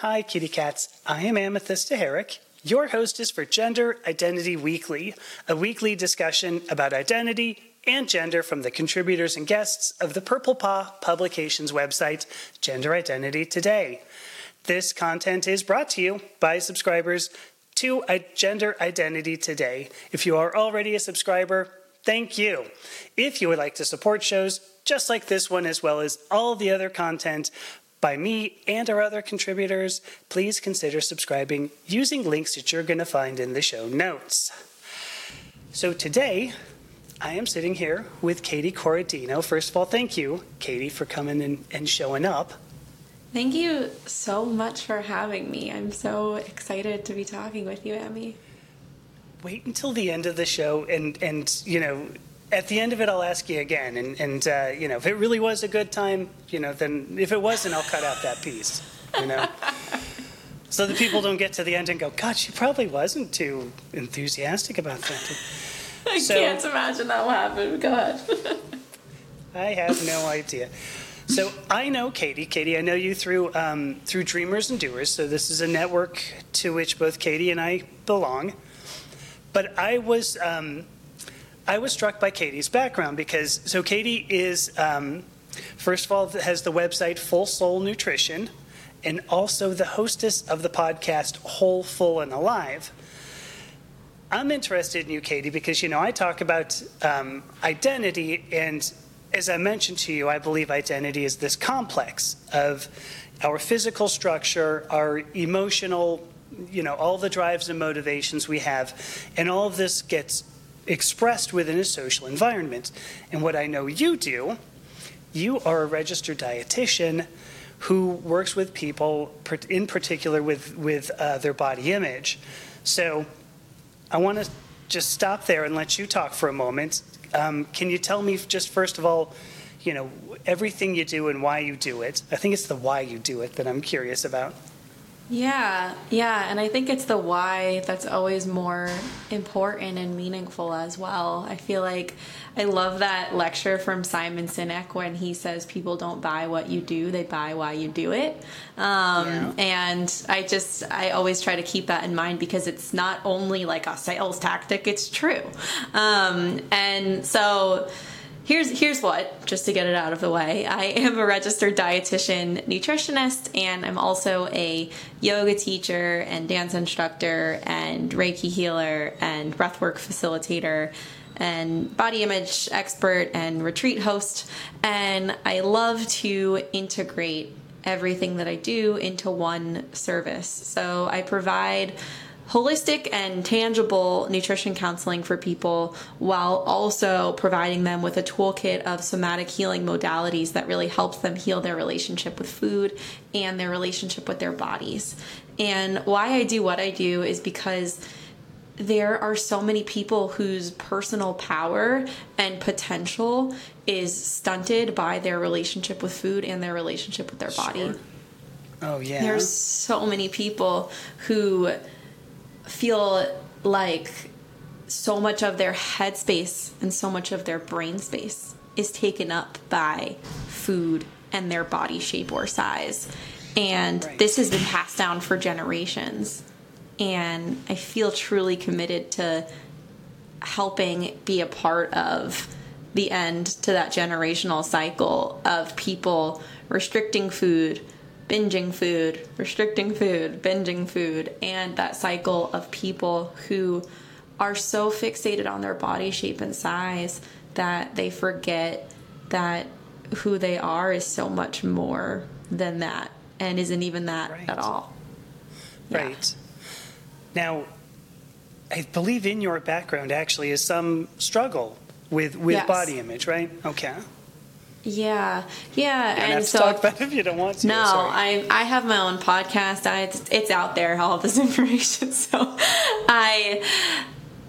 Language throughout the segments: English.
Hi, kitty cats. I am Amethyst Herrick, your hostess for Gender Identity Weekly, a weekly discussion about identity and gender from the contributors and guests of the Purple Paw Publications website, Gender Identity Today. This content is brought to you by subscribers to Gender Identity Today. If you are already a subscriber, thank you. If you would like to support shows just like this one, as well as all the other content by me and our other contributors, please consider subscribing using links that you're going to find in the show notes. So today, I am sitting here with Caitie Corradino. First of all, thank you, Caitie, for coming and, and showing up. Thank you so much for having me. I'm so excited to be talking with you, Emmy. Wait until the end of the show, and and you know, at the end of it, I'll ask you again, and and uh, you know, if it really was a good time, you know, then if it wasn't, I'll cut out that piece, you know. so the people don't get to the end and go, God, she probably wasn't too enthusiastic about that. I so, can't imagine that will happen. Go ahead. I have no idea. So I know Caitie. Caitie, I know you through um, through Dreamers and Doers. So this is a network to which both Caitie and I belong. But I was um, I was struck by Caitie's background because so Caitie is um, first of all has the website Full Soul Nutrition, and also the hostess of the podcast Whole, Full, and Alive. I'm interested in you, Caitie, because you know I talk about um, identity, and as I mentioned to you, I believe identity is this complex of our physical structure, our emotional, you know, all the drives and motivations we have, and all of this gets expressed within a social environment. And what I know you do, you are a registered dietitian who works with people, in particular with with uh, their body image. So I want to just stop there and let you talk for a moment. Um, can you tell me just first of all, you know, everything you do and why you do it? I think it's the why you do it that I'm curious about. Yeah, yeah, and I think it's the why that's always more important and meaningful as well. I feel like I love that lecture from Simon Sinek when he says people don't buy what you do, they buy why you do it. Um, yeah. And I just, I always try to keep that in mind because it's not only like a sales tactic, it's true. Um, and so, here's here's what just to get it out of the way. I am a registered dietitian nutritionist and i'm also a yoga teacher and dance instructor and reiki healer and breathwork facilitator and body image expert and retreat host. And i love to integrate everything that i do into one service. So i provide holistic and tangible nutrition counseling for people while also providing them with a toolkit of somatic healing modalities that really helps them heal their relationship with food and their relationship with their bodies. And why I do what I do is because there are so many people whose personal power and potential is stunted by their relationship with food and their relationship with their body. Sure. Oh yeah. There's so many people who feel like so much of their headspace and so much of their brain space is taken up by food and their body shape or size. And right. this has been passed down for generations. And I feel truly committed to helping be a part of the end to that generational cycle of people restricting food binging food, restricting food, binging food, and that cycle of people who are so fixated on their body shape and size that they forget that who they are is so much more than that and isn't even that right. at all. Right. Yeah. Now, I believe in your background actually is some struggle with with yes. body image, right? Okay. Yeah, yeah, and, and so talk about if you don't want to. No, I I have my own podcast. I, it's, it's out there, all this information. So, I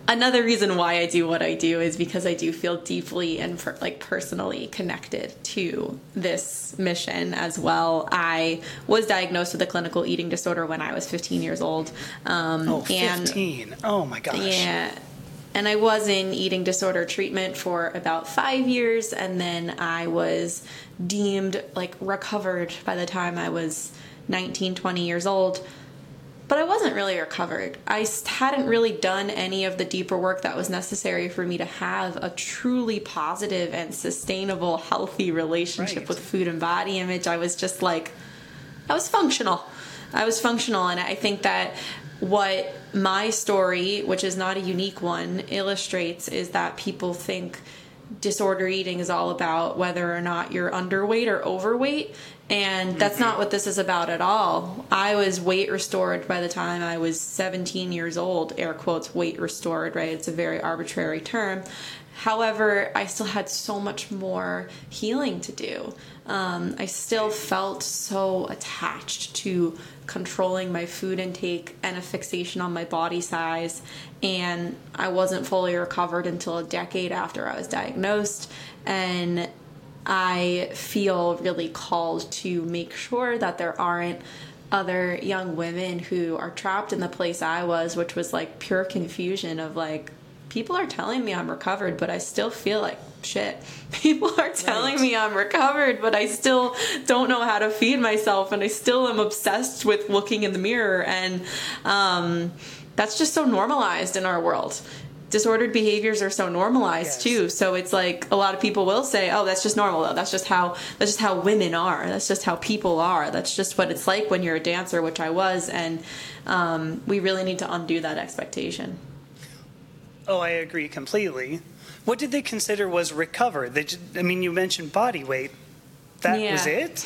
another reason why I do what I do is because I do feel deeply and per, like personally connected to this mission as well. I was diagnosed with a clinical eating disorder when I was 15 years old. Um, oh, 15. And, oh my gosh. Yeah and I was in eating disorder treatment for about five years, and then I was deemed like recovered by the time I was 19, 20 years old. But I wasn't really recovered. I hadn't really done any of the deeper work that was necessary for me to have a truly positive and sustainable, healthy relationship Right. with food and body image. I was just like, I was functional. I was functional, and I think that what my story, which is not a unique one, illustrates is that people think disorder eating is all about whether or not you're underweight or overweight. And that's not what this is about at all. I was weight restored by the time I was 17 years old, air quotes, weight restored, right? It's a very arbitrary term. However, I still had so much more healing to do. Um, I still felt so attached to controlling my food intake and a fixation on my body size. And I wasn't fully recovered until a decade after I was diagnosed. And I feel really called to make sure that there aren't other young women who are trapped in the place I was, which was like pure confusion of like, people are telling me I'm recovered, but I still feel like shit. People are telling Right. me I'm recovered, but I still don't know how to feed myself, and I still am obsessed with looking in the mirror. And um, that's just so normalized in our world. Disordered behaviors are so normalized Yes. too. So it's like a lot of people will say, "Oh, that's just normal though. That's just how that's just how women are. That's just how people are. That's just what it's like when you're a dancer, which I was." And um, we really need to undo that expectation. Oh, I agree completely. What did they consider was recover? They, ju- I mean, you mentioned body weight. That was Yeah. it?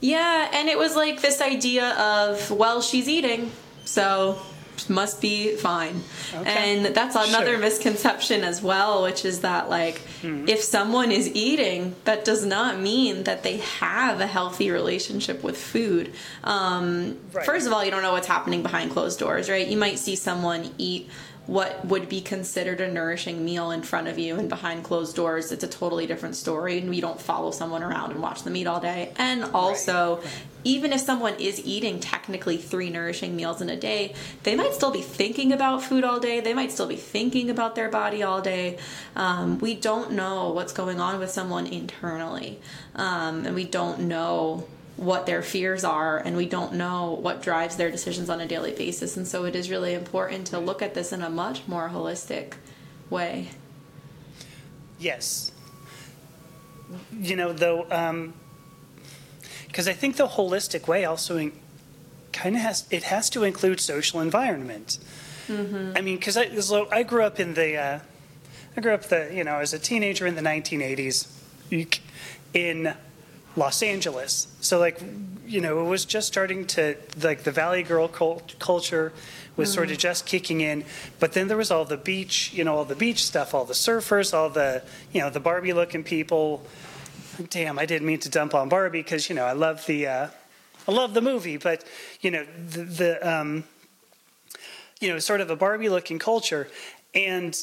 Yeah, and it was like this idea of, well, she's eating, so must be fine. Okay. And that's another Sure. misconception as well, which is that like if someone is eating, that does not mean that they have a healthy relationship with food. Um, Right. First of all, you don't know what's happening behind closed doors, right? You might see someone eat what would be considered a nourishing meal in front of you and behind closed doors it's a totally different story and we don't follow someone around and watch them eat all day. And also even if someone is eating technically three nourishing meals in a day they might still be thinking about food all day they might still be thinking about their body all day. Um, we don't know what's going on with someone internally. Um, and we don't know what their fears are and we don't know what drives their decisions on a daily basis and so it is really important to look at this in a much more holistic way Yes. You know, though, because I think the holistic way also in, kind of has it has to include social environment. I mean, because I so I grew up in the uh, I grew up the you know as a teenager in the 1980s in Los Angeles. So like you know it was just starting to like the Valley Girl cult- culture was sort of just kicking in, but then there was all the beach, you know, all the beach stuff, all the surfers, all the you know the Barbie looking people. Damn, I didn't mean to dump on Barbie because you know I love the uh, I love the movie, but you know the, the um, you know sort of a Barbie looking culture, and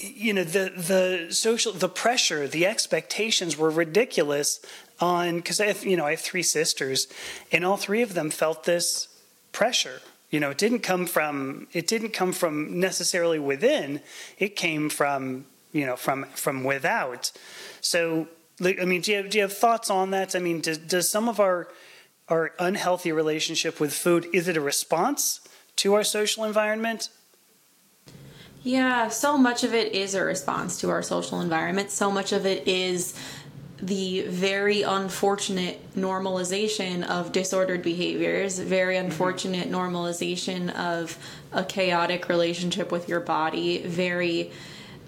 you know the the social the pressure the expectations were ridiculous on because I have you know I have three sisters and all three of them felt this pressure. You know it didn't come from it didn't come from necessarily within. It came from you know from from without. So I mean do you have, do you have thoughts on that? I mean does, does some of our our unhealthy relationship with food is it a response to our social environment Yeah, so much of it is a response to our social environment. So much of it is the very unfortunate normalization of disordered behaviors, very mm-hmm. unfortunate normalization of a chaotic relationship with your body, very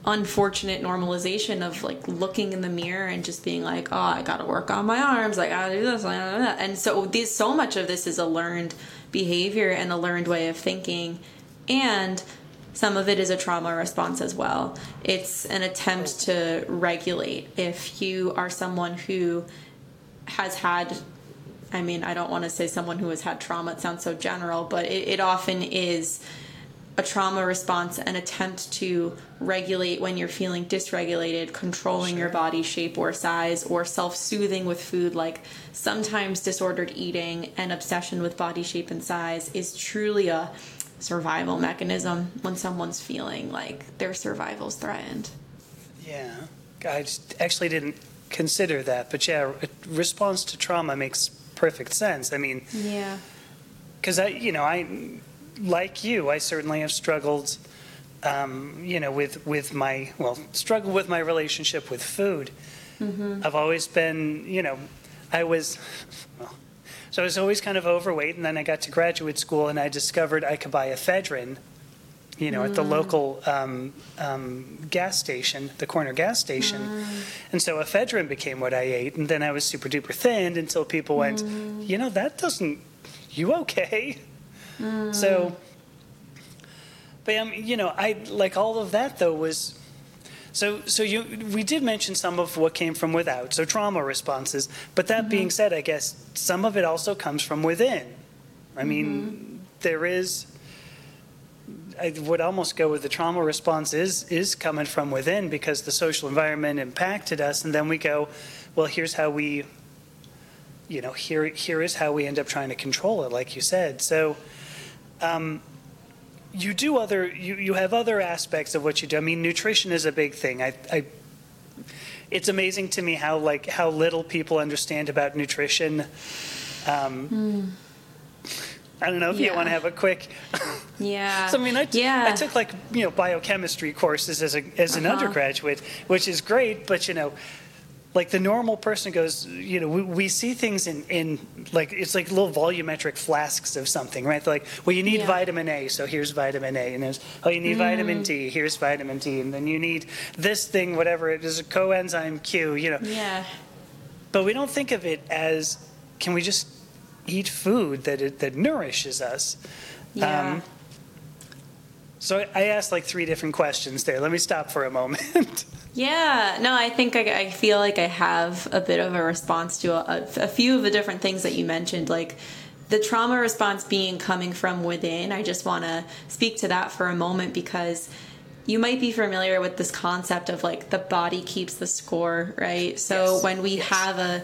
unfortunate normalization of like looking in the mirror and just being like, oh, I gotta work on my arms, I gotta do this, I gotta do that. And so this so much of this is a learned behavior and a learned way of thinking. And some of it is a trauma response as well. It's an attempt to regulate. If you are someone who has had, I mean, I don't want to say someone who has had trauma, it sounds so general, but it, it often is a trauma response, an attempt to regulate when you're feeling dysregulated, controlling your body shape or size, or self soothing with food. Like sometimes disordered eating and obsession with body shape and size is truly a survival mechanism when someone's feeling like their survival's threatened. Yeah, I actually didn't consider that, but yeah, response to trauma makes perfect sense. I mean, Yeah. because I, you know, I, like you, I certainly have struggled, um, you know, with with my well, struggled with my relationship with food. I've always been, you know, I was, well, so I was always kind of overweight, and then I got to graduate school, and I discovered I could buy ephedrine, you know, at the local um, um, gas station, the corner gas station, and so ephedrine became what I ate, and then I was super duper thin until people went, you know, that doesn't, you okay? So, but um, you know, I like all of that though was. So, so you, we did mention some of what came from without, so trauma responses. But that being said, I guess some of it also comes from within. I mean, there is. I would almost go with the trauma response is is coming from within because the social environment impacted us, and then we go, well, here's how we. You know, here here is how we end up trying to control it, like you said. So, um, you do other you, you have other aspects of what you do. I mean, nutrition is a big thing. I, I it's amazing to me how like how little people understand about nutrition. Um, I don't know if you want to have a quick. Yeah. So I mean, I, yeah. I took like you know biochemistry courses as a as an Uh-huh. undergraduate, which is great. But you know, like the normal person goes, you know, we, we see things in in like it's like little volumetric flasks of something, right? They're like, well, you need Yeah. vitamin A, so here's vitamin A, and there's oh, you need Mm. vitamin D, here's vitamin D, and then you need this thing, whatever it is, a coenzyme Q, you know. yeah. But we don't think of it as can we just eat food that it, that nourishes us? Yeah. Um, So I- asked like three different questions there. Let me stop for a moment. Yeah, no, I think I, I feel like I have a bit of a response to a, a few of the different things that you mentioned, like the trauma response being coming from within. I just want to speak to that for a moment because you might be familiar with this concept of like the body keeps the score, right? So Yes, when we yes. have a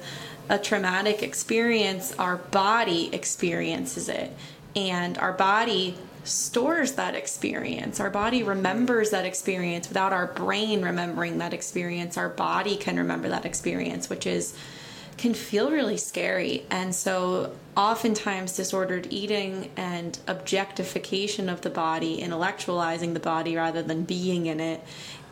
a traumatic experience, our body experiences it, and our body stores that experience. Our body remembers that experience without our brain remembering that experience. Our body can remember that experience, which is can feel really scary. And so oftentimes disordered eating and objectification of the body, intellectualizing the body rather than being in it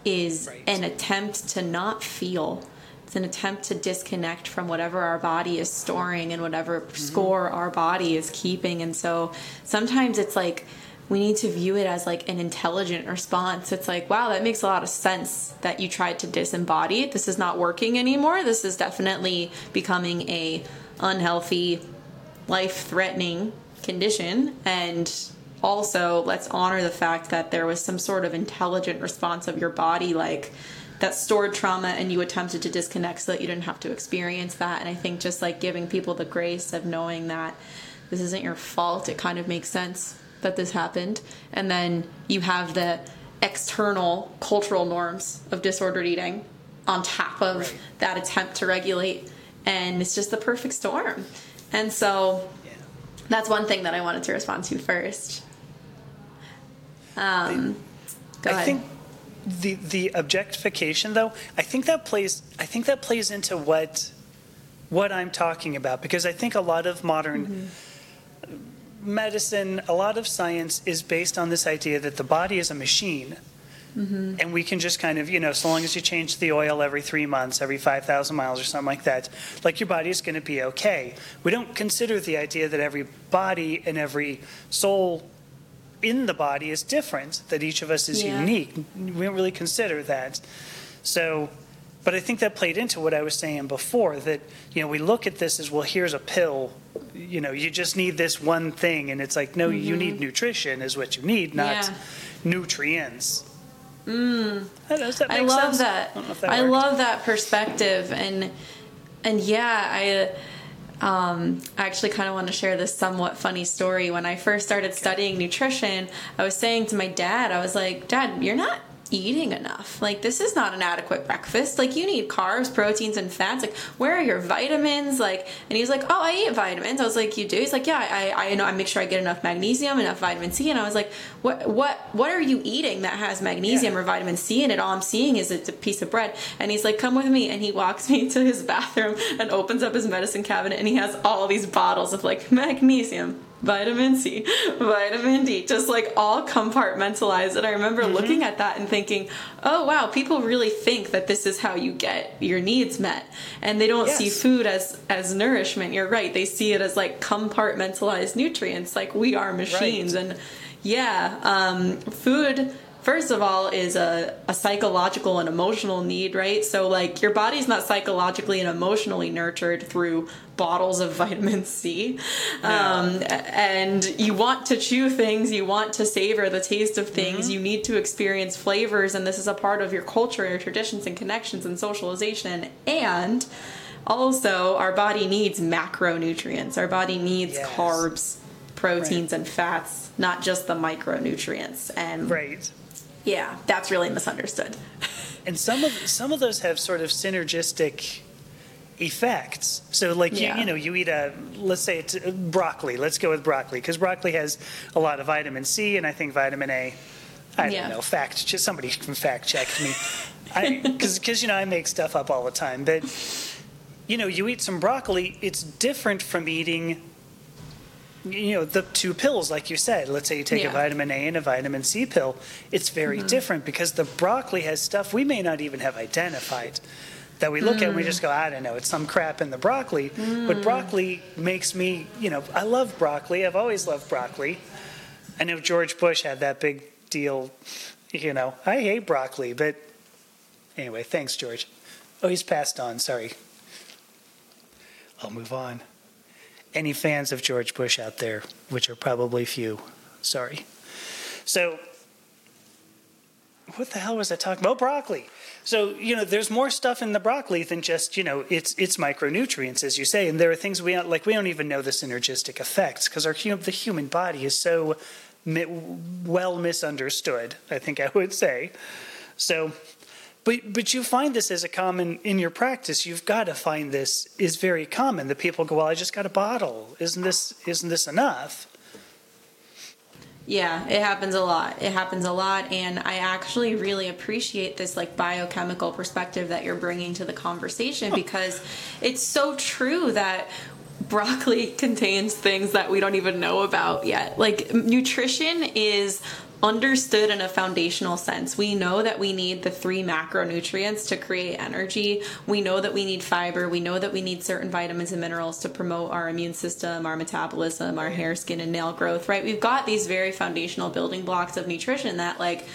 is Right. an attempt to not feel. It's an attempt to disconnect from whatever our body is storing and whatever mm-hmm. score our body is keeping. And so sometimes it's like we need to view it as like an intelligent response. It's like, wow, that makes a lot of sense that you tried to disembody. This is not working anymore. This is definitely becoming a unhealthy, life-threatening condition and also let's honor the fact that there was some sort of intelligent response of your body like that stored trauma and you attempted to disconnect so that you didn't have to experience that and i think just like giving people the grace of knowing that this isn't your fault it kind of makes sense that this happened and then you have the external cultural norms of disordered eating on top of Right. that attempt to regulate and it's just the perfect storm and so yeah. that's one thing that I wanted to respond to first. Um, I ahead. think the the objectification though, I think that plays I think that plays into what what I'm talking about because I think a lot of modern medicine, a lot of science is based on this idea that the body is a machine. Mm-hmm. And we can just kind of, you know, so long as you change the oil every three months, every 5,000 miles or something like that, like your body is going to be okay. We don't consider the idea that every body and every soul in the body is different, that each of us is Yeah. unique. We don't really consider that. So, but I think that played into what I was saying before that, you know, we look at this as, well, here's a pill, you know, you just need this one thing. And it's like, no, you need nutrition, is what you need, not Mm-hmm. Yeah. nutrients. Mm. Does that I make love sense? that. I, don't know if that I worked. love that perspective, and and yeah, I um, I actually kind of want to share this somewhat funny story. When I first started studying nutrition, I was saying to my dad, I was like, Dad, you're not eating enough. Like this is not an adequate breakfast. Like you need carbs, proteins, and fats. Like where are your vitamins? Like and he's like, oh, I eat vitamins. I was like, you do? He's like, yeah, I I know. I make sure I get enough magnesium, enough vitamin C. And I was like, what what what are you eating that has magnesium yeah. or vitamin C in it? All I'm seeing is it's a piece of bread. And he's like, come with me. And he walks me to his bathroom and opens up his medicine cabinet and he has all these bottles of like magnesium vitamin C, vitamin D, just like all compartmentalized. And I remember mm-hmm. looking at that and thinking, oh wow, people really think that this is how you get your needs met. And they don't yes. see food as as nourishment. You're right. They see it as like compartmentalized nutrients, like we are machines. Right. And yeah, um, food first of all is a, a psychological and emotional need right so like your body's not psychologically and emotionally nurtured through bottles of vitamin C. Um, and you want to chew things, you want to savor the taste of things, mm-hmm. you need to experience flavors, and this is a part of your culture and your traditions and connections and socialization. And also, our body needs macronutrients, our body needs yes. carbs, proteins, right. and fats, not just the micronutrients. And right. Yeah, that's really misunderstood. and some of some of those have sort of synergistic effects. So, like yeah. you, you know, you eat a let's say it's uh, broccoli. Let's go with broccoli because broccoli has a lot of vitamin C and I think vitamin A. I yeah. don't know. Fact, just somebody fact check me. Because you know I make stuff up all the time, but you know you eat some broccoli. It's different from eating. You know the two pills, like you said. Let's say you take yeah. a vitamin A and a vitamin C pill. It's very mm-hmm. different because the broccoli has stuff we may not even have identified that we look mm. at and we just go, I don't know, it's some crap in the broccoli. Mm. But broccoli makes me, you know, I love broccoli. I've always loved broccoli. I know George Bush had that big deal, you know, I hate broccoli, but anyway, thanks, George. Oh, he's passed on, sorry. I'll move on. Any fans of George Bush out there, which are probably few, sorry. So, what the hell was I talking about? Broccoli. So you know, there's more stuff in the broccoli than just you know its its micronutrients, as you say, and there are things we like we don't even know the synergistic effects because our the human body is so mi- well misunderstood. I think I would say. So, but but you find this as a common in your practice. You've got to find this is very common. The people go, well, I just got a bottle. Isn't this isn't this enough? Yeah, it happens a lot. It happens a lot. And I actually really appreciate this like biochemical perspective that you're bringing to the conversation oh. because it's so true that broccoli contains things that we don't even know about yet. Like nutrition is understood in a foundational sense. We know that we need the three macronutrients to create energy. We know that we need fiber. We know that we need certain vitamins and minerals to promote our immune system, our metabolism, our hair, skin, and nail growth, right? We've got these very foundational building blocks of nutrition that, like,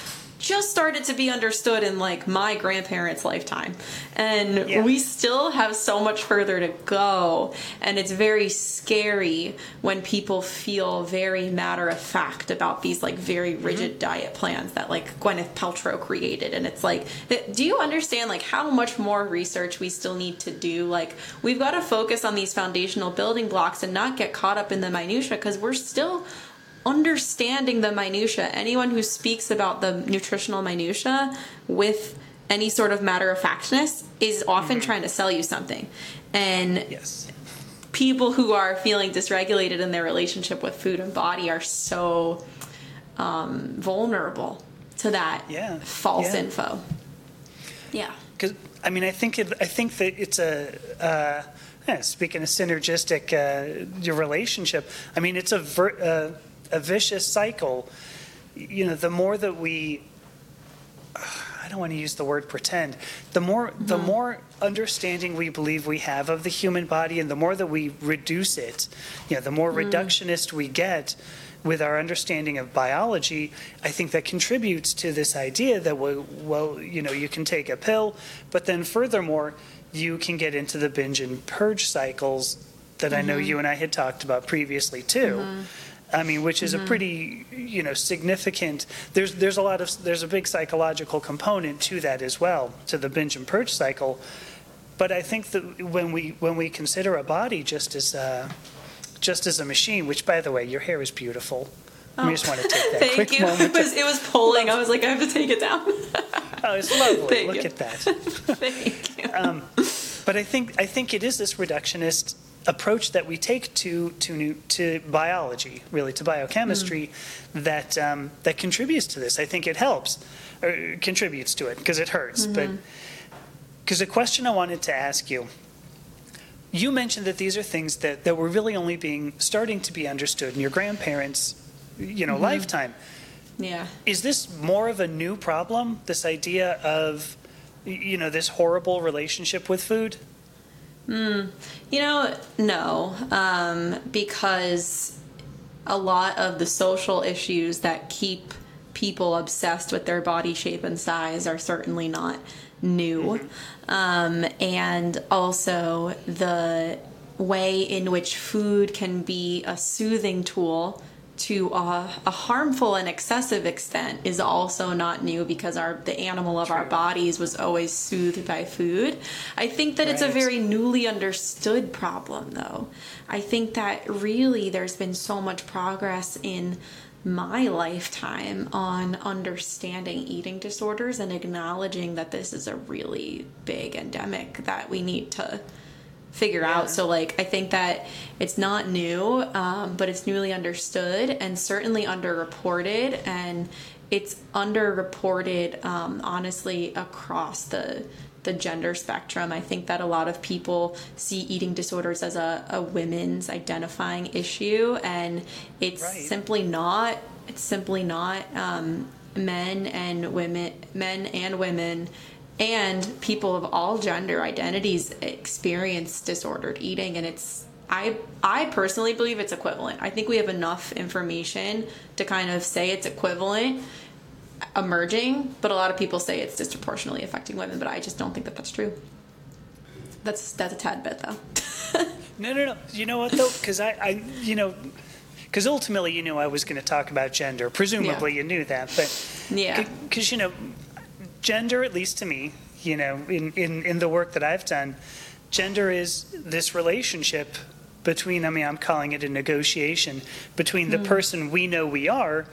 just started to be understood in like my grandparents' lifetime. And yeah. we still have so much further to go. And it's very scary when people feel very matter of fact about these like very mm-hmm. rigid mm-hmm. diet plans that like Gwyneth Paltrow created. And it's like, do you understand like how much more research we still need to do? Like, we've got to focus on these foundational building blocks and not get caught up in the minutia because we're still understanding the minutia anyone who speaks about the nutritional minutia with any sort of matter of factness is often mm-hmm. trying to sell you something and yes people who are feeling dysregulated in their relationship with food and body are so um, vulnerable to that yeah. false yeah. info yeah because i mean i think it, i think that it's a uh, yeah, speaking of synergistic uh, your relationship i mean it's a ver- uh, a vicious cycle. You know, the more that we I don't want to use the word pretend. The more mm-hmm. the more understanding we believe we have of the human body and the more that we reduce it, you know, the more mm. reductionist we get with our understanding of biology, I think that contributes to this idea that well, well, you know, you can take a pill, but then furthermore, you can get into the binge and purge cycles that mm-hmm. I know mm-hmm. you and I had talked about previously too. Mm-hmm I mean, which is mm-hmm. a pretty, you know, significant. There's there's a lot of there's a big psychological component to that as well, to the binge and purge cycle. But I think that when we when we consider a body just as a, just as a machine, which by the way, your hair is beautiful. I just want to take that Thank quick you. It was, it was polling. I was like, I have to take it down. Oh, it's lovely. Thank Look you. at that. Thank you. But I think I think it is this reductionist approach that we take to to new, to biology, really to biochemistry, mm. that um, that contributes to this. I think it helps or contributes to it because it hurts. But mm-hmm. because the question I wanted to ask you, you mentioned that these are things that that were really only being starting to be understood in your grandparents, you know, mm-hmm. lifetime. yeah. Is this more of a new problem? This idea of you know this horrible relationship with food? You know, no, um, because a lot of the social issues that keep people obsessed with their body shape and size are certainly not new. Um, and also, the way in which food can be a soothing tool to a, a harmful and excessive extent is also not new because our the animal of our bodies was always soothed by food. I think that it's a very newly understood problem though. I think that really there's been so much progress in my lifetime on understanding eating disorders and acknowledging that this is a really big endemic that we need to figure Yeah. out. So like I think that it's not new, um, but it's newly understood and certainly underreported, and it's underreported um, honestly across the the gender spectrum. I think that a lot of people see eating disorders as a, a women's identifying issue, and it's Right. simply not. It's simply not. Um, men and women, men and women and people of all gender identities experience disordered eating and it's I I personally believe it's equivalent. I think we have enough information to kind of say it's equivalent emerging, but a lot of people say it's disproportionately affecting women, but I just don't think that that's true. That's that's a tad bit though. No, no, no. You know what though? Because I, I, you know, because ultimately you knew I was going to talk about gender. Presumably you knew that, but Yeah. because you know, gender, at least to me, you know, in in in the work that I've done, gender is this relationship between. I mean, I'm calling it a negotiation between the hmm. person we know we are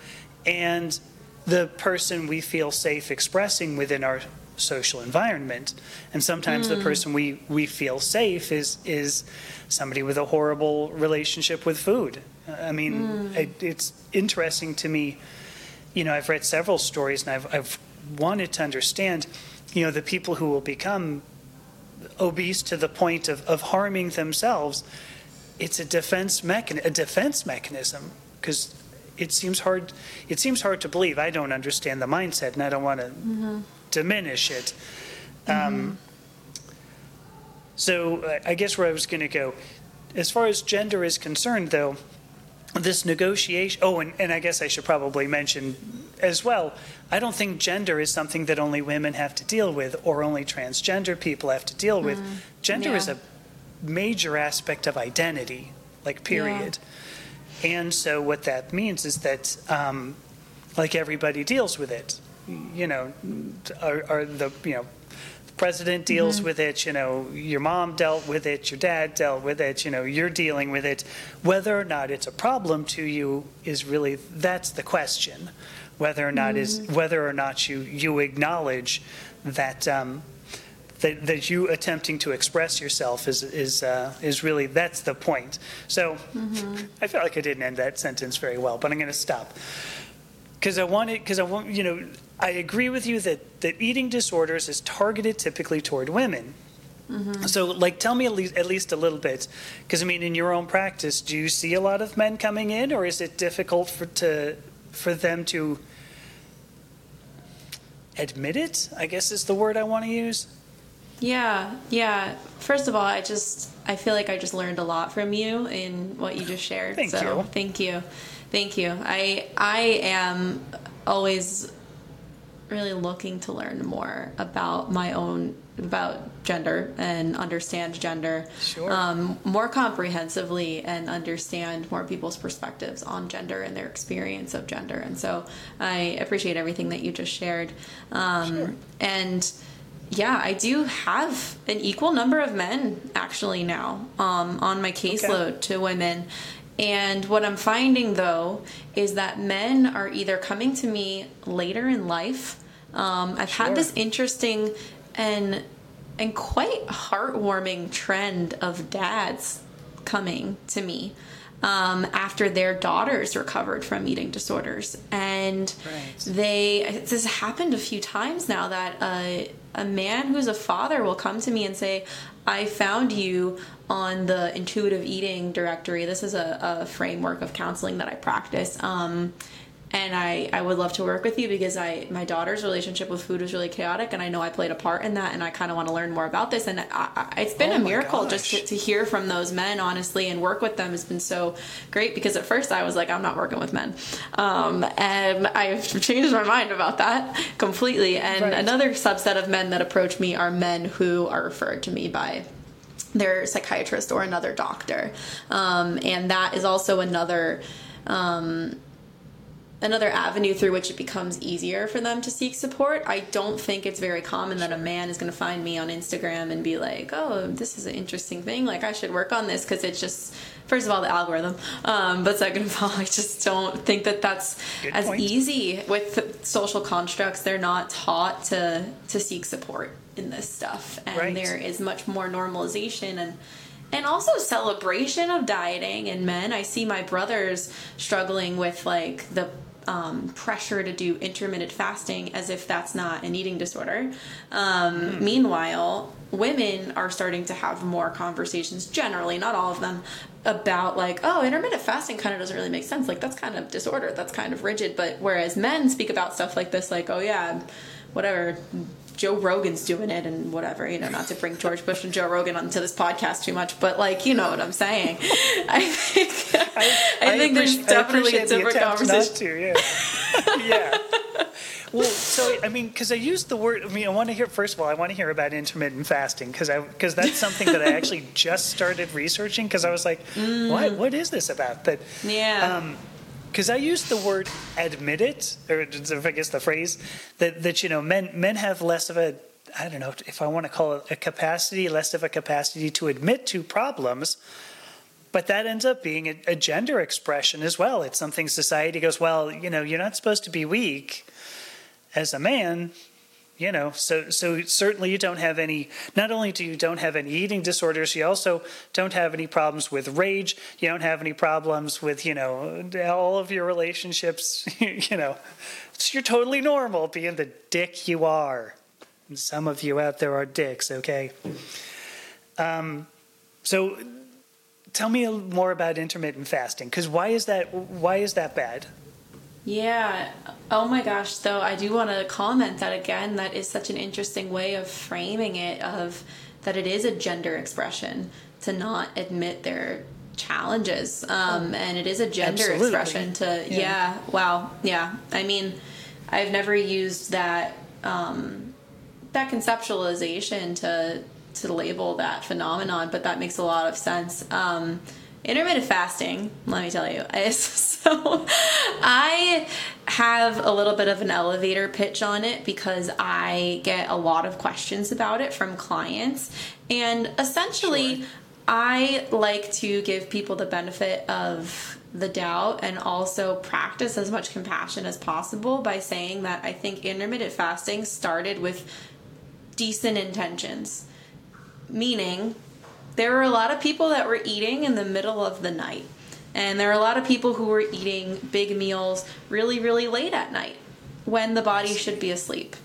and the person we feel safe expressing within our social environment. And sometimes the hmm. person we, we feel safe is is somebody with a horrible relationship with food. I mean, hmm. it, it's interesting to me. You know, I've read several stories, and I've I've wanted to understand. You know, the people who will become obese to the point of, of harming themselves. It's a defense mechan- a defense mechanism because it seems hard. It seems hard to believe. I don't understand the mindset, and I don't want to diminish it. Um, so I guess where I was going to go, as far as gender is concerned, though, this negotiation. Oh, and, and I guess I should probably mention as well. I don't think gender is something that only women have to deal with, or only transgender people have to deal with. Gender is a major aspect of identity, like period. And so what that means is that, um, like everybody deals with it. You know, are, are the you know, the president deals with it. You know, your mom dealt with it. Your dad dealt with it. You know, you're dealing with it. Whether or not it's a problem to you is really that's the question. Whether or not is whether or not you you acknowledge that. Um, that, that you attempting to express yourself is is uh, is really that's the point. So I feel like I didn't end that sentence very well, but I'm going to stop because I want it because I want you know I agree with you that that eating disorders is targeted typically toward women. So, like, tell me at least, at least a little bit, because I mean, in your own practice, do you see a lot of men coming in, or is it difficult for to for them to admit it? I guess is the word I want to use. Yeah, yeah. First of all, I just I feel like I just learned a lot from you in what you just shared. Thank so you. thank you. Thank you. I I am always really looking to learn more about my own about gender and understand gender Sure. um, more comprehensively and understand more people's perspectives on gender and their experience of gender and so i appreciate everything that you just shared um, Sure. and yeah i do have an equal number of men actually now um, on my caseload to women And what I'm finding though is that men are either coming to me later in life. Um, I've Sure. had this interesting and and quite heartwarming trend of dads coming to me um, after their daughters recovered from eating disorders, and Right. they this has happened a few times now that a a man who's a father will come to me and say, "I found you on the intuitive eating directory. This is a, a framework of counseling that I practice." Um, and I, I would love to work with you because I my daughter's relationship with food was really chaotic and I know I played a part in that and I kind of want to learn more about this. And I, I, it's been Oh a miracle just to, to hear from those men honestly and work with them has been so great because at first I was like I'm not working with men. Um, and I've changed my mind about that completely. And Right. another subset of men that approach me are men who are referred to me by their psychiatrist or another doctor. Um, and that is also another um, another avenue through which it becomes easier for them to seek support. I don't think it's very common that a man is going to find me on Instagram and be like, "Oh, this is an interesting thing. Like I should work on this" because it's just first of all the algorithm, um, but second of all, I just don't think that that's Good as point. easy with social constructs. They're not taught to to seek support in this stuff, and Right. there is much more normalization and and also celebration of dieting in men. I see my brothers struggling with like the um, pressure to do intermittent fasting as if that's not an eating disorder. Um, Meanwhile, women are starting to have more conversations, generally, not all of them, about like, oh, intermittent fasting kind of doesn't really make sense. Like, that's kind of disorder, that's kind of rigid. But whereas men speak about stuff like this, like, oh, yeah, whatever. Joe Rogan's doing it and whatever, you know, not to bring George Bush and Joe Rogan onto this podcast too much, but like, you know what I'm saying. I think, I, think there's definitely a different conversation. to, yeah. yeah. Well, so I mean, because I used the word. I mean, I want to hear. First of all, I want to hear about intermittent fasting because I because that's something that I actually just started researching because I was like, what what is this about? That Mm. Yeah. um, because I used the word admit it, or I guess the phrase that that you know men men have less of a I don't know if I want to call it a capacity, less of a capacity to admit to problems. But that ends up being a, a gender expression as well. It's something society goes, well, you know, you're not supposed to be weak as a man, you know. So, so certainly you don't have any. Not only do you don't have any eating disorders, you also don't have any problems with rage. You don't have any problems with, you know, all of your relationships. You know, so you're totally normal being the dick you are. And some of you out there are dicks, okay? Um, so tell me more about intermittent fasting because why is that why is that bad Yeah. Oh my gosh, though, I do want to comment that again, that is such an interesting way of framing it of that it is a gender expression to not admit their challenges. Um, and it is a gender Absolutely. expression to, Yeah. yeah. wow, yeah. I mean, I've never used that, um, that conceptualization to, to label that phenomenon, but that makes a lot of sense. Um, intermittent fasting, let me tell you, is so I have a little bit of an elevator pitch on it because I get a lot of questions about it from clients. And essentially, Sure. I like to give people the benefit of the doubt and also practice as much compassion as possible by saying that I think intermittent fasting started with decent intentions. Meaning, there were a lot of people that were eating in the middle of the night. And there are a lot of people who were eating big meals really, really late at night when the body should be asleep.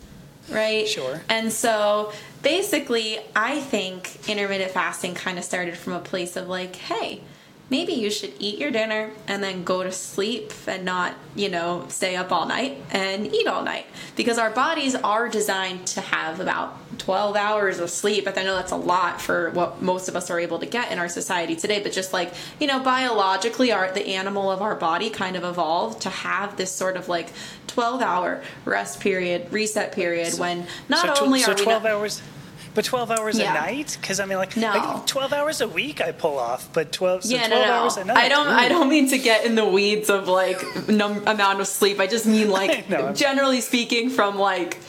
Right? Sure. And so basically, I think intermittent fasting kind of started from a place of like, hey, maybe you should eat your dinner and then go to sleep and not, you know, stay up all night and eat all night. Because our bodies are designed to have about 12 hours of sleep. But I know that's a lot for what most of us are able to get in our society today. But just like, you know, biologically, our the animal of our body kind of evolved to have this sort of like 12 hour rest period, reset period when not so, tw- only so are we 12 not- hours but 12 hours Yeah. a night because i mean like No. I- 12 hours a week i pull off but 12 so yeah, 12 no, no. hours a night I don't. I don't mean to get in the weeds of like num- amount of sleep. I just mean like No, generally speaking, from like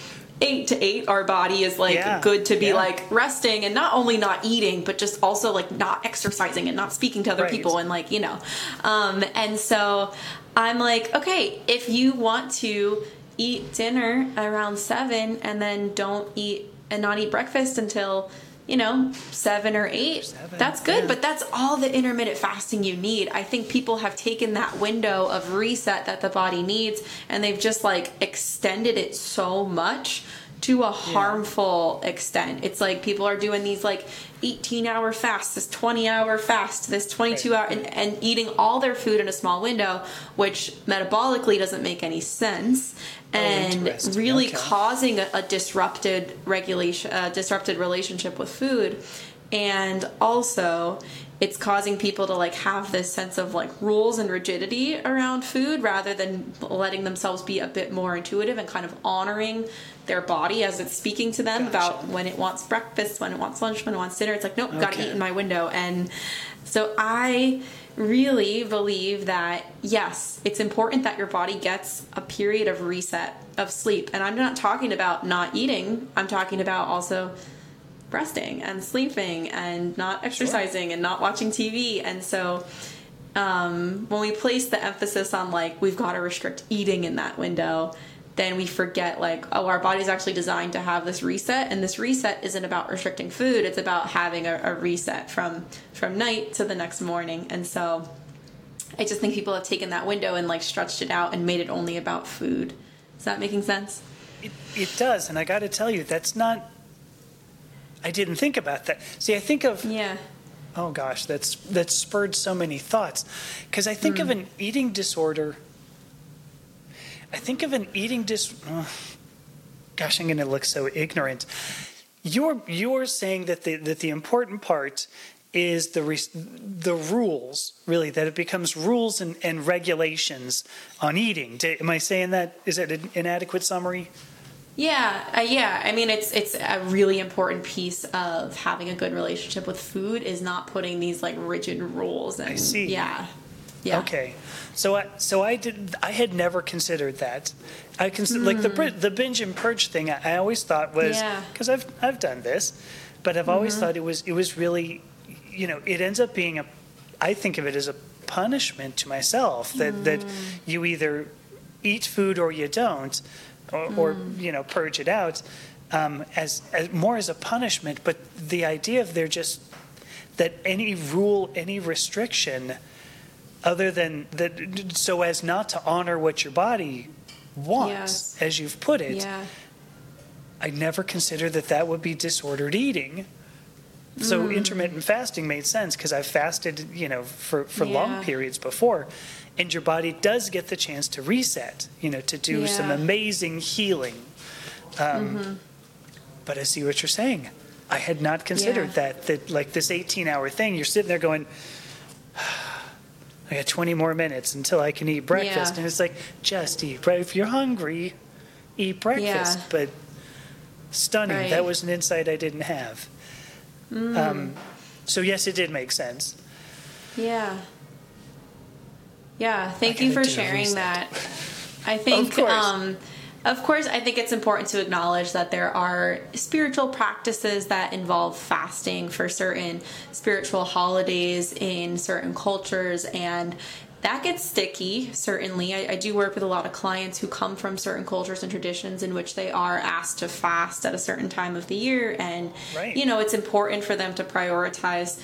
eight to eight, our body is like Yeah, good to be yeah. like resting and not only not eating, but just also like not exercising and not speaking to other Right. people and like, you know. Um, and so I'm like, okay, if you want to eat dinner around seven and then don't eat and not eat breakfast until you know seven or eight. Seven, that's good yeah. but that's all the intermittent fasting you need. I think people have taken that window of reset that the body needs and they've just like extended it so much to a harmful extent. It's like people are doing these like 18 hour fast this 20 hour fast this 22 Right. hour and, and eating all their food in a small window which metabolically doesn't make any sense oh, and Oh, really Okay. causing a, a disrupted regulation a disrupted relationship with food and also it's causing people to like have this sense of like rules and rigidity around food rather than letting themselves be a bit more intuitive and kind of honoring their body as it's speaking to them about when it wants breakfast when it wants lunch when it wants dinner. It's like nope gotta eat in my window. And so i really believe that yes it's important that your body gets a period of reset of sleep. And i'm not talking about not eating. I'm talking about also resting and sleeping and not exercising and not watching tv and so um, when we place the emphasis on like we've got to restrict eating in that window then we forget like oh our body's actually designed to have this reset and this reset isn't about restricting food it's about having a, a reset from from night to the next morning and so i just think people have taken that window and like stretched it out and made it only about food is that making sense It, it does, and I got to tell you, that's not. I didn't think about that. See, I think of yeah oh gosh, that's that's spurred so many thoughts, because I think of mm. an eating disorder. I think of an eating dis. uh, gosh, I'm going to look so ignorant. You're you're saying that the that the important part is the res- the rules really that it becomes rules and, and regulations on eating. Did- Am I saying that? Is that an inadequate summary? Yeah, uh, yeah. I mean, it's it's a really important piece of having a good relationship with food is not putting these like rigid rules. And, I see. Yeah, yeah. Okay, so I so I did I had never considered that. I consider like the bri- the binge and purge thing. I, I always thought was. Yeah. because I've I've done this, but I've always thought it was it was really, you know, it ends up being a. I think of it as a punishment to myself that that Hmm. you either eat food or you don't, or, or Hmm. you know purge it out. Um, as, as more as a punishment, but the idea of there just that any rule, any restriction, other than that, so as not to honor what your body wants, Yes. as you've put it. Yeah, I never considered that that would be disordered eating. So Mm. intermittent fasting made sense because I've fasted, you know, for, for Yeah. long periods before, and your body does get the chance to reset, you know, to do some Yeah. Mm-hmm. amazing healing. Um, But I see what you're saying. I had not considered Yeah. that. That like this 18 hour thing, you're sitting there going, I got 20 more minutes until I can eat breakfast, Yeah. and it's like just eat. But if you're hungry, eat breakfast. Yeah. But stunning. Right. Mm. That was an insight I didn't have. Um, so yes, it did make sense. yeah, yeah. Thank you for sharing that. I think, um, of course, I think it's important to acknowledge that there are spiritual practices that involve fasting for certain spiritual holidays in certain cultures, and that gets sticky. Certainly, I, I do work with a lot of clients who come from certain cultures and traditions in which they are asked to fast at a certain time of the year, and Right. you know, it's important for them to prioritize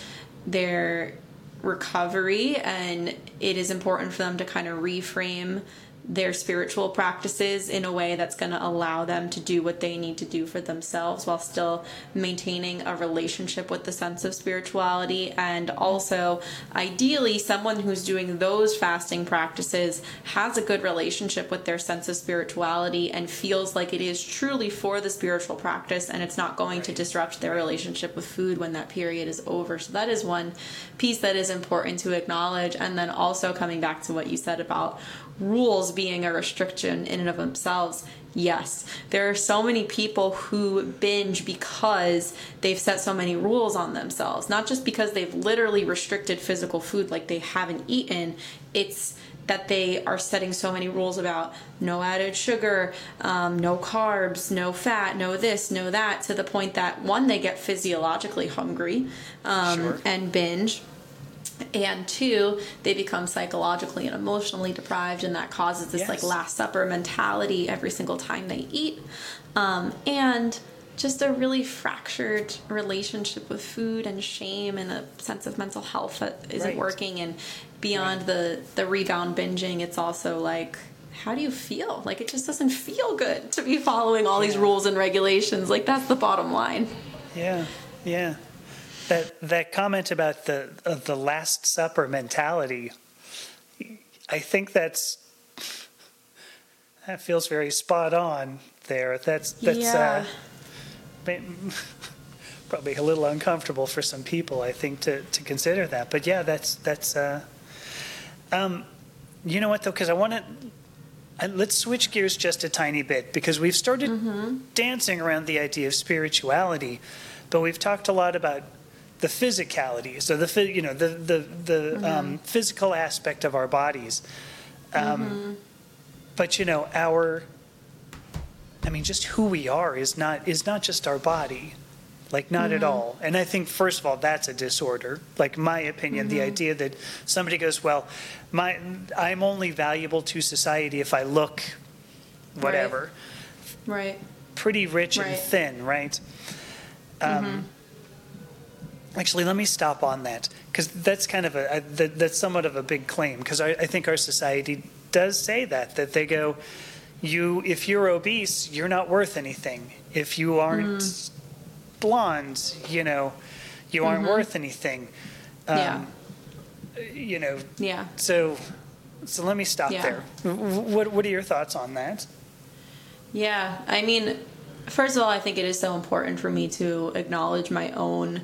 their recovery and it is important for them to kind of reframe their spiritual practices in a way that's going to allow them to do what they need to do for themselves while still maintaining a relationship with the sense of spirituality. And also ideally someone who's doing those fasting practices has a good relationship with their sense of spirituality and feels like it is truly for the spiritual practice and it's not going to disrupt their relationship with food when that period is over. So that is one piece that is important to acknowledge. And then also coming back to what you said about rules being a restriction in and of themselves. Yes, there are so many people who binge because they've set so many rules on themselves. Not just because they've literally restricted physical food like they haven't eaten, it's that they are setting so many rules about no added sugar, um, no carbs, no fat, no this, no that, to the point that one, they get physiologically hungry um, Sure. and binge. And two, they become psychologically and emotionally deprived, and that causes this like Last Supper mentality every single time they eat. Um, and just a really fractured relationship with food and shame and a sense of mental health that isn't Right. working. And beyond the, the rebound binging, it's also like, how do you feel? Like, it just doesn't feel good to be following all these rules and regulations. Like, that's the bottom line. Yeah, yeah. That that comment about the the Last Supper mentality, I think that's that feels very spot on there. That's that's Yeah. uh, probably a little uncomfortable for some people, I think, to to consider that. But yeah, that's that's. Uh, um, you know what though? Because I want to. Let's switch gears just a tiny bit because we've started dancing around the idea of spirituality, but we've talked a lot about the physicality, so the you know the the the um, physical aspect of our bodies. Um, But you know our, I mean, just who we are is not is not just our body, like not at all. And I think first of all that's a disorder. Like my opinion, the idea that somebody goes, well, my I'm only valuable to society if I look, whatever, Right. pretty rich and thin, right? Um, Actually, let me stop on that because that's kind of a, a that, that's somewhat of a big claim because I, I think our society does say that that they go, you if you're obese, you're not worth anything. If you aren't Mm. blonde, you know, you aren't worth anything. Um, Mm-hmm. yeah. You know, Yeah. so so let me stop Yeah. there. What what are your thoughts on that? Yeah, I mean, first of all, I think it is so important for me to acknowledge my own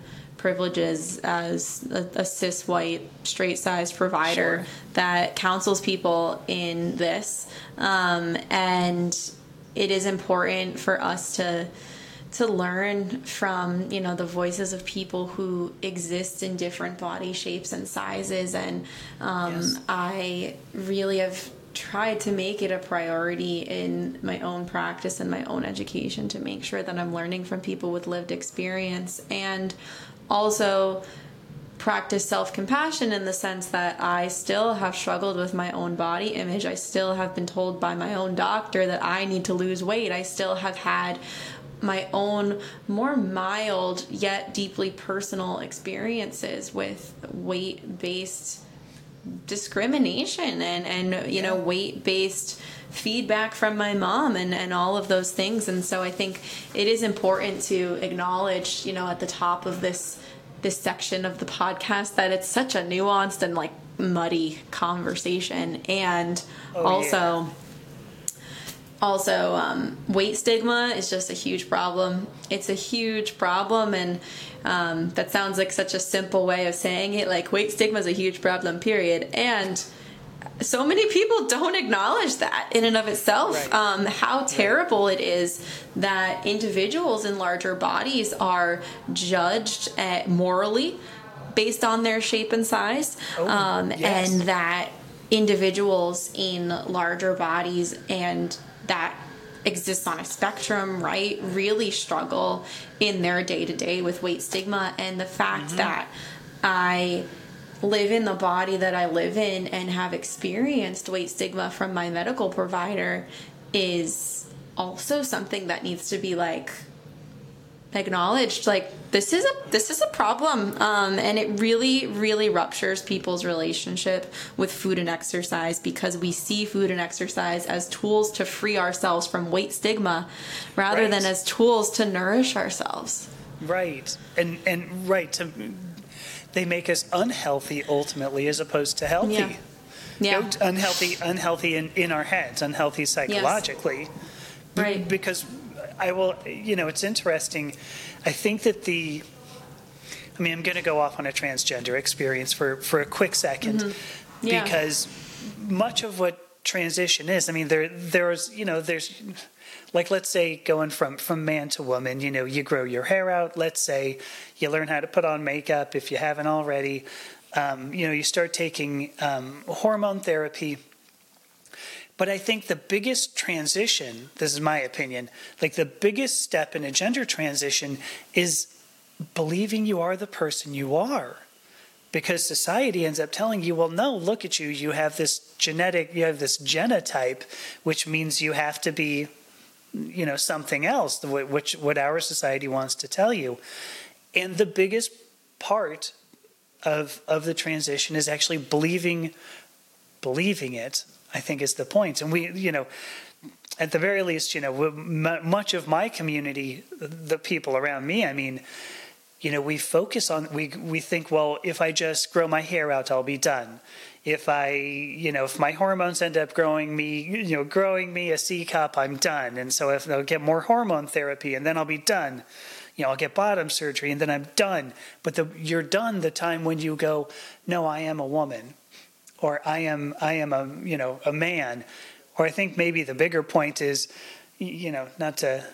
privileges as a, a cis white straight sized provider Sure. that counsels people in this um, and it is important for us to to learn from you know the voices of people who exist in different body shapes and sizes and um, Yes. i really have tried to make it a priority in my own practice and my own education to make sure that i'm learning from people with lived experience and also practice self compassion in the sense that I still have struggled with my own body image. I still have been told by my own doctor that I need to lose weight. I still have had my own more mild yet deeply personal experiences with weight based discrimination and and you know weight based feedback from my mom and and all of those things. And so i think it is important to acknowledge you know at the top of this this section of the podcast that it's such a nuanced and like muddy conversation. And Oh, also also um, weight stigma is just a huge problem. It's a huge problem. And um, that sounds like such a simple way of saying it like weight stigma is a huge problem period. And so many people don't acknowledge that in and of itself Right. um, how terrible it is that individuals in larger bodies are judged uh, morally based on their shape and size Oh, um, yes. and that individuals in larger bodies and that exists on a spectrum right really struggle in their day to day with weight stigma and the fact Mm-hmm. that i live in the body that I live in and have experienced weight stigma from my medical provider is also something that needs to be like acknowledged like this is a this is a problem um, and it really really ruptures people's relationship with food and exercise because we see food and exercise as tools to free ourselves from weight stigma rather Right. than as tools to nourish ourselves Right. And and right to they make us unhealthy ultimately as opposed to healthy. Yeah. You yeah know, unhealthy unhealthy in, in our heads, unhealthy psychologically. B- Right. Because I will you know, it's interesting. I think that the I mean, I'm going to go off on a transgender experience for, for a quick 2nd Mm-hmm. Yeah. because much of what transition is. I mean, there there's you know there's like let's say going from from man to woman. You know, you grow your hair out. Let's say you learn how to put on makeup if you haven't already. Um, you know, you start taking um, hormone therapy. But I think the biggest transition, this is my opinion, like the biggest step in a gender transition is believing you are the person you are because society ends up telling you, well, no, look at you. You have this genetic, you have this genotype, which means you have to be, you know, something else, which what our society wants to tell you. And the biggest part of of the transition is actually believing, believing it. I think is the point. And we, you know, at the very least, you know, much of my community, the people around me, I mean you know we focus on we we think well if i just grow my hair out i'll be done if i you know if my hormones end up growing me you know growing me a c cup i'm done. And so if i'll get more hormone therapy and then i'll be done. You know i'll get bottom surgery and then i'm done. But the, you're done the time when you go no i am a woman or i am i am a you know a man. Or i think maybe the bigger point is you know not to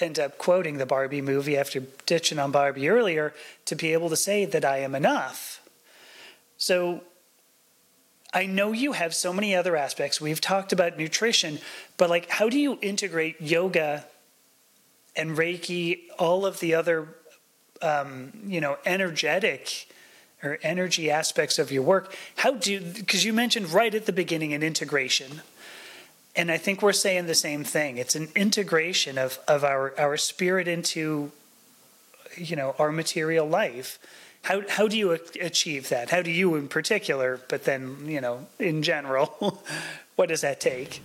end up quoting the Barbie movie after ditching on Barbie earlier to be able to say that I am enough. So I know you have so many other aspects. We've talked about nutrition, but like how do you integrate yoga and Reiki, all of the other um, you know, energetic or energy aspects of your work? How do because you mentioned right at the beginning an integration and I think we're saying the same thing. It's an integration of, of our, our spirit into, you know, our material life. How, how do you achieve that? How do you in particular, but then, you know, in general, what does that take?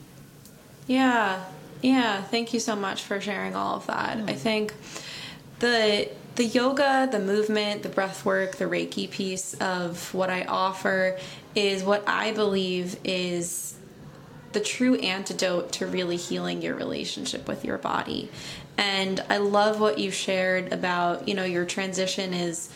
Yeah. Yeah. Thank you so much for sharing all of that. Mm. I think the the yoga, the movement, the breath work, the Reiki piece of what I offer is what I believe is the true antidote to really healing your relationship with your body. And I love what you shared about, you know, your transition is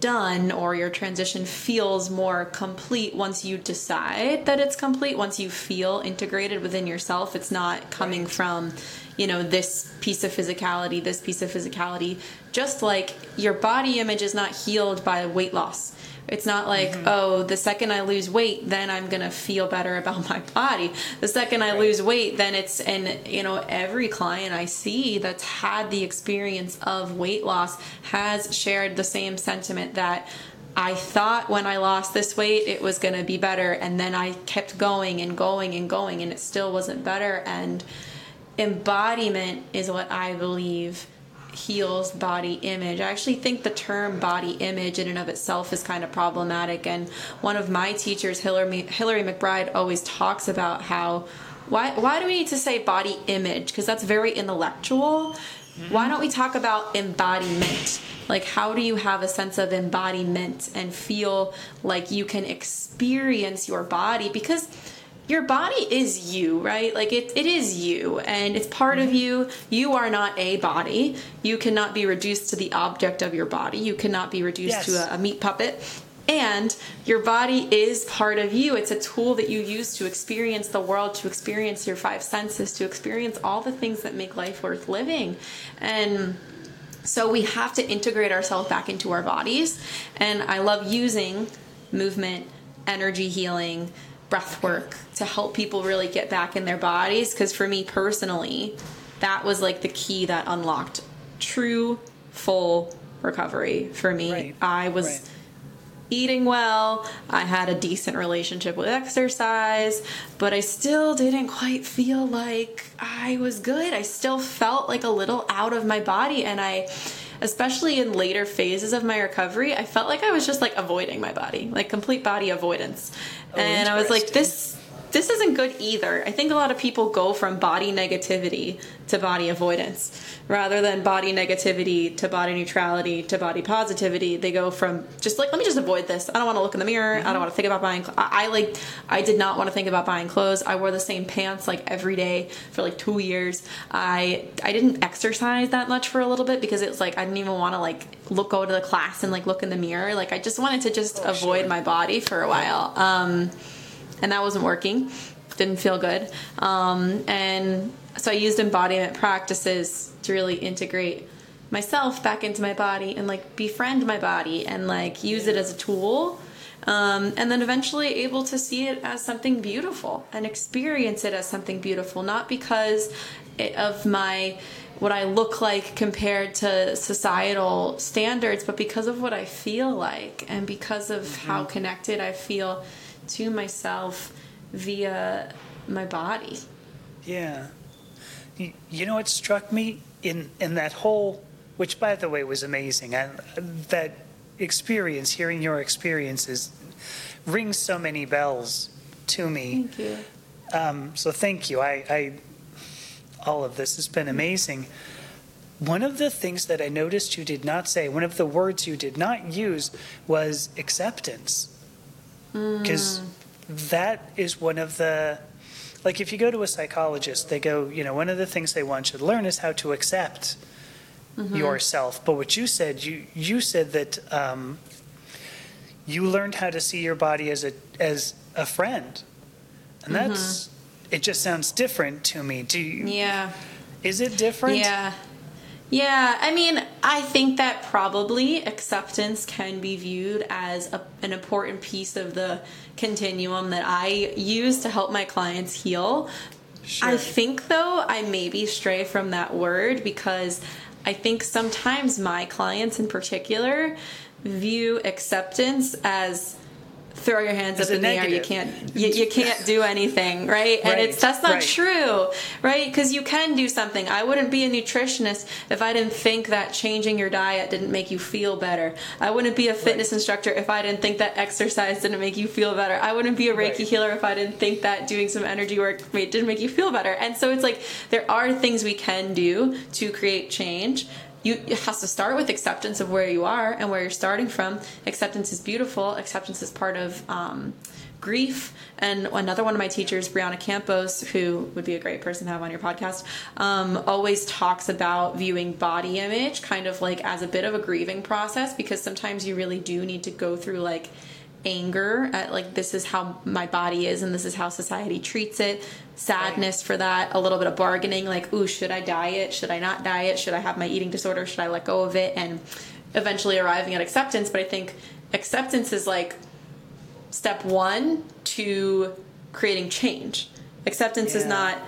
done or your transition feels more complete once you decide that it's complete. Once you feel integrated within yourself it's not coming from you know this piece of physicality this piece of physicality. Just like your body image is not healed by weight loss it's not like, mm-hmm. oh, the second I lose weight, then I'm going to feel better about my body. The second I right. lose weight, then it's, and you know, every client I see that's had the experience of weight loss has shared the same sentiment that I thought when I lost this weight it was going to be better. And then I kept going and going and going, and it still wasn't better. And embodiment is what I believe heals body image. I actually think the term body image in and of itself is kind of problematic. And one of my teachers, Hillary, Hillary McBride, always talks about how why, why do we need to say body image? Because that's very intellectual. Why don't we talk about embodiment? Like, how do you have a sense of embodiment and feel like you can experience your body? Because your body is you, right? Like it, it is you and it's part of mm-hmm. you. You are not a body. You cannot be reduced to the object of your body. You cannot be reduced yes. to a, a meat puppet. And your body is part of you. It's a tool that you use to experience the world, to experience your five senses, to experience all the things that make life worth living. And so we have to integrate ourselves back into our bodies. And I love using movement, energy healing, breath work to help people really get back in their bodies because for me personally that was like the key that unlocked true full recovery for me right. i was right. eating well i had a decent relationship with exercise but i still didn't quite feel like i was good i still felt like a little out of my body and i especially in later phases of my recovery, I felt like I was just like avoiding my body, like complete body avoidance. Oh, and I was like, this this isn't good either. I think a lot of people go from body negativity to body avoidance rather than body negativity to body neutrality to body positivity. They go from just like, let me just avoid this. I don't want to look in the mirror. Mm-hmm. I don't want to think about buying. Cl- I, I, like, I did not want to think about buying clothes. I wore the same pants like every day for like two years. I I didn't exercise that much for a little bit because it's like I didn't even want to like look go to the class and like look in the mirror. Like I just wanted to just oh, avoid sure. my body for a while. Um, and that wasn't working. didn't feel good. Um, and so I used embodiment practices to really integrate myself back into my body and like befriend my body and like use it as a tool. Um, and then eventually able to see it as something beautiful and experience it as something beautiful, not because it, of my what I look like compared to societal standards, but because of what I feel like and because of mm-hmm. how connected I feel to myself via my body. Yeah. You, you know what struck me in in that whole which by the way was amazing. And that experience, hearing your experiences rings so many bells to me. Thank you. Um, so thank you. I, I all of this has been amazing. One of the things that I noticed you did not say, one of the words you did not use was acceptance. Because mm. that is one of the, like if you go to a psychologist, they go, you know, one of the things they want you to learn is how to accept mm-hmm. yourself. But what you said, you, you said that um, you learned how to see your body as a, as a friend. And that's, mm-hmm it just sounds different to me. Do you? Yeah. Is it different? Yeah. Yeah, I mean, I think that probably acceptance can be viewed as a, an important piece of the continuum that I use to help my clients heal. Sure. I think, though, I maybe stray from that word because I think sometimes my clients in particular view acceptance as throw your hands up in the air. You can't you, you can't do anything right? And it's that's not right. true right? Because you can do something. I wouldn't be a nutritionist if i didn't think that changing your diet didn't make you feel better. I wouldn't be a fitness right. instructor if i didn't think that exercise didn't make you feel better. I wouldn't be a reiki healer if i didn't think that doing some energy work didn't make you feel better. And so it's like there are things we can do to create change you it has to start with acceptance of where you are and where you're starting from. Acceptance is beautiful. Acceptance is part of um, grief. And another one of my teachers brianna campos who would be a great person to have on your podcast um, always talks about viewing body image kind of like as a bit of a grieving process because sometimes you really do need to go through like anger at like this is how my body is and this is how society treats it. Sadness right. for that a little bit of bargaining like ooh should i diet? Should i not diet? Should i have my eating disorder? Should i let go of it? And eventually arriving at acceptance but i think acceptance is like step one to creating change. Acceptance yeah. is not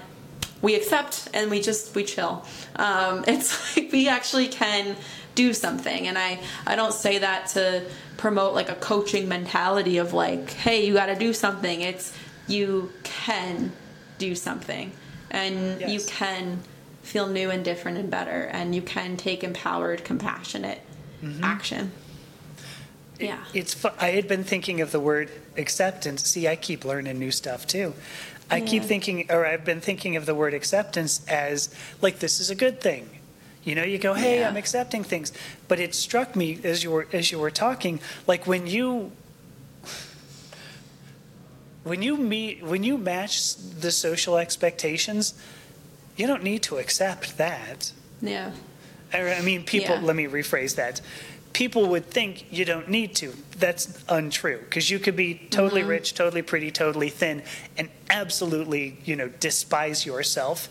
we accept and we just we chill. Um, it's like we actually can do something. And i i don't say that to promote like a coaching mentality of like hey you got to do something. It's you can do something. And yes. you can feel new and different and better. And you can take empowered compassionate mm-hmm. action. Yeah. it's fu- i had been thinking of the word acceptance. See i keep learning new stuff too. I yeah. keep thinking or i've been thinking of the word acceptance as like this is a good thing you know, you go, "Hey, yeah. I'm accepting things." But it struck me as you were as you were talking, like when you when you meet when you match the social expectations, you don't need to accept that. Yeah. I mean, people. Yeah. Let me rephrase that. People would think you don't need to. That's untrue because you could be totally mm-hmm. rich, totally pretty, totally thin, and absolutely, you know, despise yourself.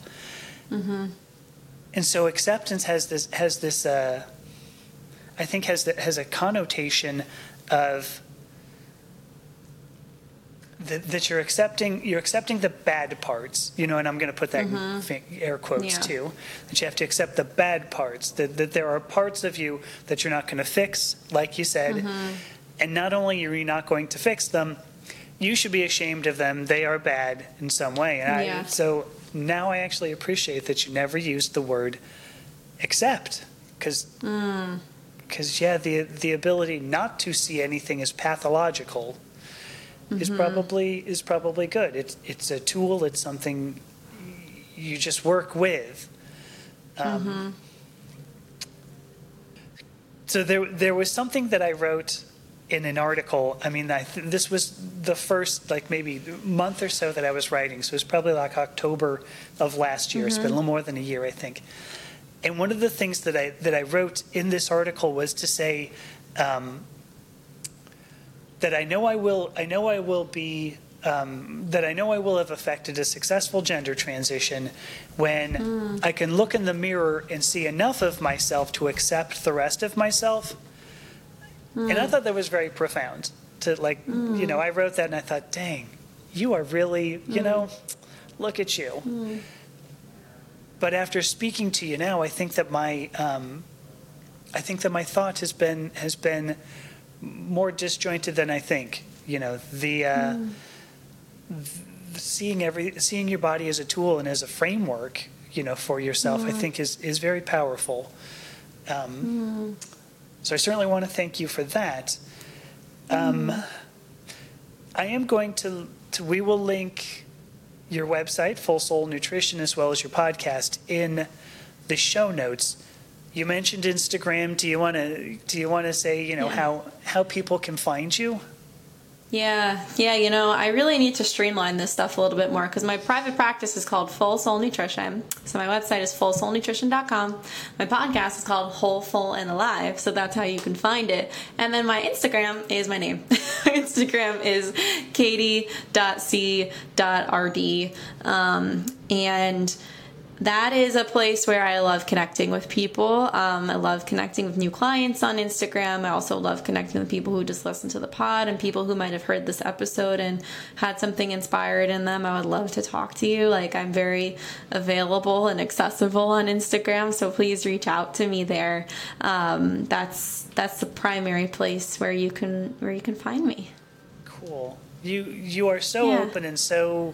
Mm-hmm and so acceptance has this has this uh, I think has the, has a connotation of that, that, you're accepting you're accepting the bad parts you know and i'm going to put that mm-hmm. in air quotes yeah. too that you have to accept the bad parts that, that there are parts of you that you're not going to fix like you said mm-hmm. and not only are you not going to fix them you should be ashamed of them they are bad in some way and yeah. I, so now I actually appreciate that you never used the word accept because because mm. yeah the the ability not to see anything as pathological mm-hmm. is probably is probably good it's it's a tool it's something you just work with um, mm-hmm. so there there was something that I wrote in an article. I mean, I th- this was the first like maybe month or so that I was writing, so it was probably like October of last year. Mm-hmm. It's been a mm-hmm. little more than a year, I think. And one of the things that I that I wrote in this article was to say um, that I know I will I know I will be um, that I know I will have effected a successful gender transition when I can look in the mirror and see enough of myself to accept the rest of myself. And I thought that was very profound. To like, you know, I wrote that and I thought, dang, you are really, you know, look at you. But after speaking to you now, I think that my, um, I think that my thought has been has been more disjointed than I think. You know, the, uh, th- seeing every seeing your body as a tool and as a framework, you know, for yourself, I think is is very powerful. Um, So I certainly want to thank you for that. Um, I am going to, to we will link your website, Full Soul Nutrition, as well as your podcast in the show notes. You mentioned Instagram. Do you want to do you want to say you know Yeah. how how people can find you? Yeah, yeah, you know, I really need to streamline this stuff a little bit more because my private practice is called Full Soul Nutrition. So my website is fullsoulnutrition.com. My podcast is called Whole, Full, and Alive. So that's how you can find it. And then my Instagram is my name. Instagram is caitie.c.rd. Um, and that is a place where I love connecting with people. Um, I love connecting with new clients on Instagram. I also love connecting with people who just listen to the pod and people who might have heard this episode and had something inspired in them. I would love to talk to you. Like, I'm very available and accessible on Instagram, so please reach out to me there. Um, that's that's the primary place where you can where you can find me. Cool. You you are so Yeah. open and so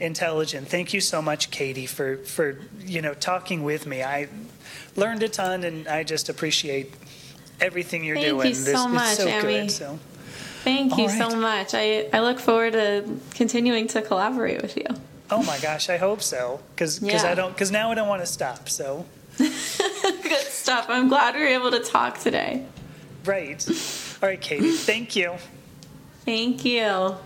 intelligent. Thank you so much, Caitie, for for you know talking with me. I learned a ton, and I just appreciate everything you're doing. Thank you doing. so much, so Amy. good. So Thank you All so much. I, I look forward to continuing to collaborate with you. oh my gosh, I hope so because Yeah. I don't because now I don't want to stop. So Good stuff. I'm glad we were able to talk today. right. All right, Caitie. Thank you. Thank you.